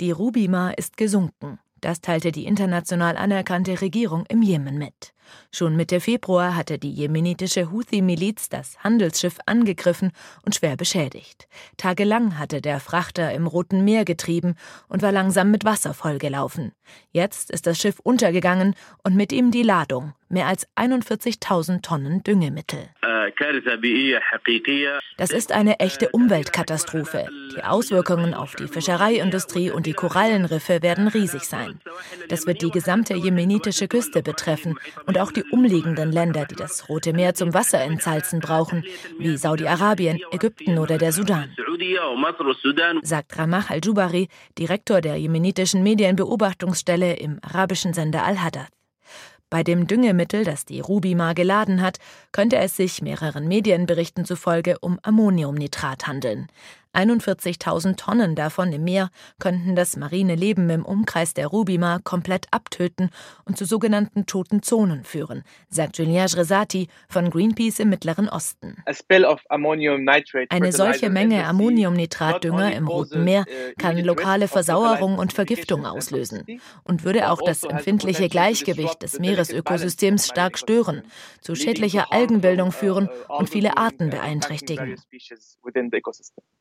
Die Rubima ist gesunken. Das teilte die international anerkannte Regierung im Jemen mit. Schon Mitte Februar hatte die jemenitische Houthi-Miliz das Handelsschiff angegriffen und schwer beschädigt. Tagelang hatte der Frachter im Roten Meer getrieben und war langsam mit Wasser vollgelaufen. Jetzt ist das Schiff untergegangen und mit ihm die Ladung, mehr als 41.000 Tonnen Düngemittel. Das ist eine echte Umweltkatastrophe. Die Auswirkungen auf die Fischereiindustrie und die Korallenriffe werden riesig sein. Das wird die gesamte jemenitische Küste betreffen und auch die umliegenden Länder, die das Rote Meer zum Wasser entsalzen brauchen, wie Saudi-Arabien, Ägypten oder der Sudan. Sagt Ramah al-Jubari, Direktor der jemenitischen Medienbeobachtungsstelle im arabischen Sender Al-Hadath. Bei dem Düngemittel, das die Rubima geladen hat, könnte es sich mehreren Medienberichten zufolge um Ammoniumnitrat handeln. 41.000 Tonnen davon im Meer könnten das marine Leben im Umkreis der Rubima komplett abtöten und zu sogenannten toten Zonen führen, sagt Julien Rezati von Greenpeace im Mittleren Osten. Eine solche Menge Ammoniumnitratdünger im Roten Meer uh, kann lokale Versauerung und Vergiftung auslösen und würde auch das also empfindliche Gleichgewicht des Meeresökosystems stark stören, zu schädlicher Algenbildung führen uh, und viele Arten beeinträchtigen.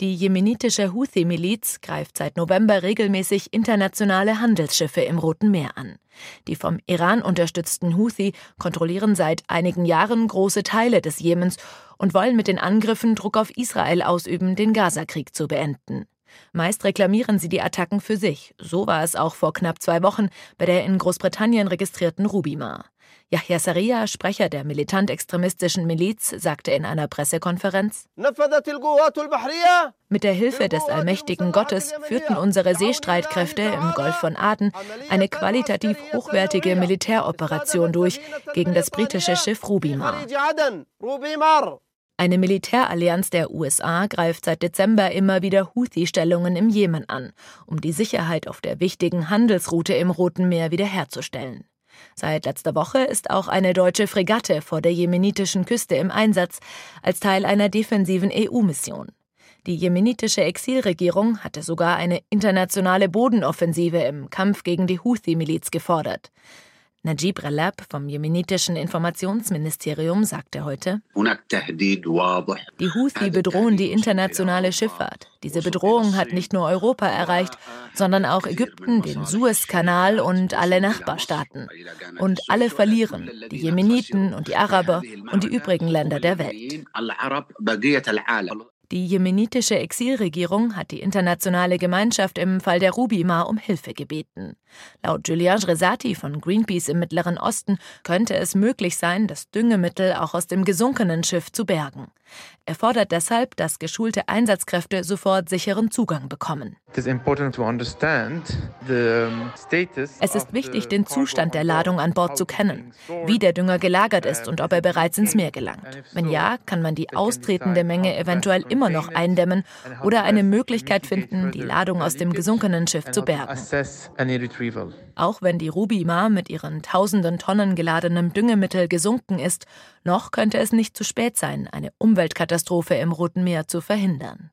Die jemenitische Houthi-Miliz greift seit November regelmäßig internationale Handelsschiffe im Roten Meer an. Die vom Iran unterstützten Houthi kontrollieren seit einigen Jahren große Teile des Jemens und wollen mit den Angriffen Druck auf Israel ausüben, den Gazakrieg zu beenden. Meist reklamieren sie die Attacken für sich. So war es auch vor knapp zwei Wochen bei der in Großbritannien registrierten Rubima. Yahya Saria, Sprecher der militant-extremistischen Miliz, sagte in einer Pressekonferenz: Mit der Hilfe des allmächtigen Gottes führten unsere Seestreitkräfte im Golf von Aden eine qualitativ hochwertige Militäroperation durch gegen das britische Schiff Rubimar. Eine Militärallianz der USA greift seit Dezember immer wieder Houthi-Stellungen im Jemen an, um die Sicherheit auf der wichtigen Handelsroute im Roten Meer wiederherzustellen. Seit letzter Woche ist auch eine deutsche Fregatte vor der jemenitischen Küste im Einsatz, als Teil einer defensiven EU-Mission. Die jemenitische Exilregierung hatte sogar eine internationale Bodenoffensive im Kampf gegen die Houthi-Miliz gefordert. Najib Ralab vom jemenitischen Informationsministerium sagte heute, die Houthi bedrohen die internationale Schifffahrt. Diese Bedrohung hat nicht nur Europa erreicht, sondern auch Ägypten, den Suezkanal und alle Nachbarstaaten. Und alle verlieren, die Jemeniten und die Araber und die übrigen Länder der Welt. Die jemenitische Exilregierung hat die internationale Gemeinschaft im Fall der Rubima um Hilfe gebeten. Laut Julian Rezati von Greenpeace im Mittleren Osten könnte es möglich sein, das Düngemittel auch aus dem gesunkenen Schiff zu bergen. Er fordert deshalb, dass geschulte Einsatzkräfte sofort sicheren Zugang bekommen. Es ist wichtig, den Zustand der Ladung an Bord zu kennen, wie der Dünger gelagert ist und ob er bereits ins Meer gelangt. Wenn ja, kann man die austretende Menge eventuell immer noch eindämmen oder eine Möglichkeit finden, die Ladung aus dem gesunkenen Schiff zu bergen. Auch wenn die Rubima mit ihren tausenden Tonnen geladenem Düngemittel gesunken ist, noch könnte es nicht zu spät sein, eine Umweltkatastrophe im Roten Meer zu verhindern.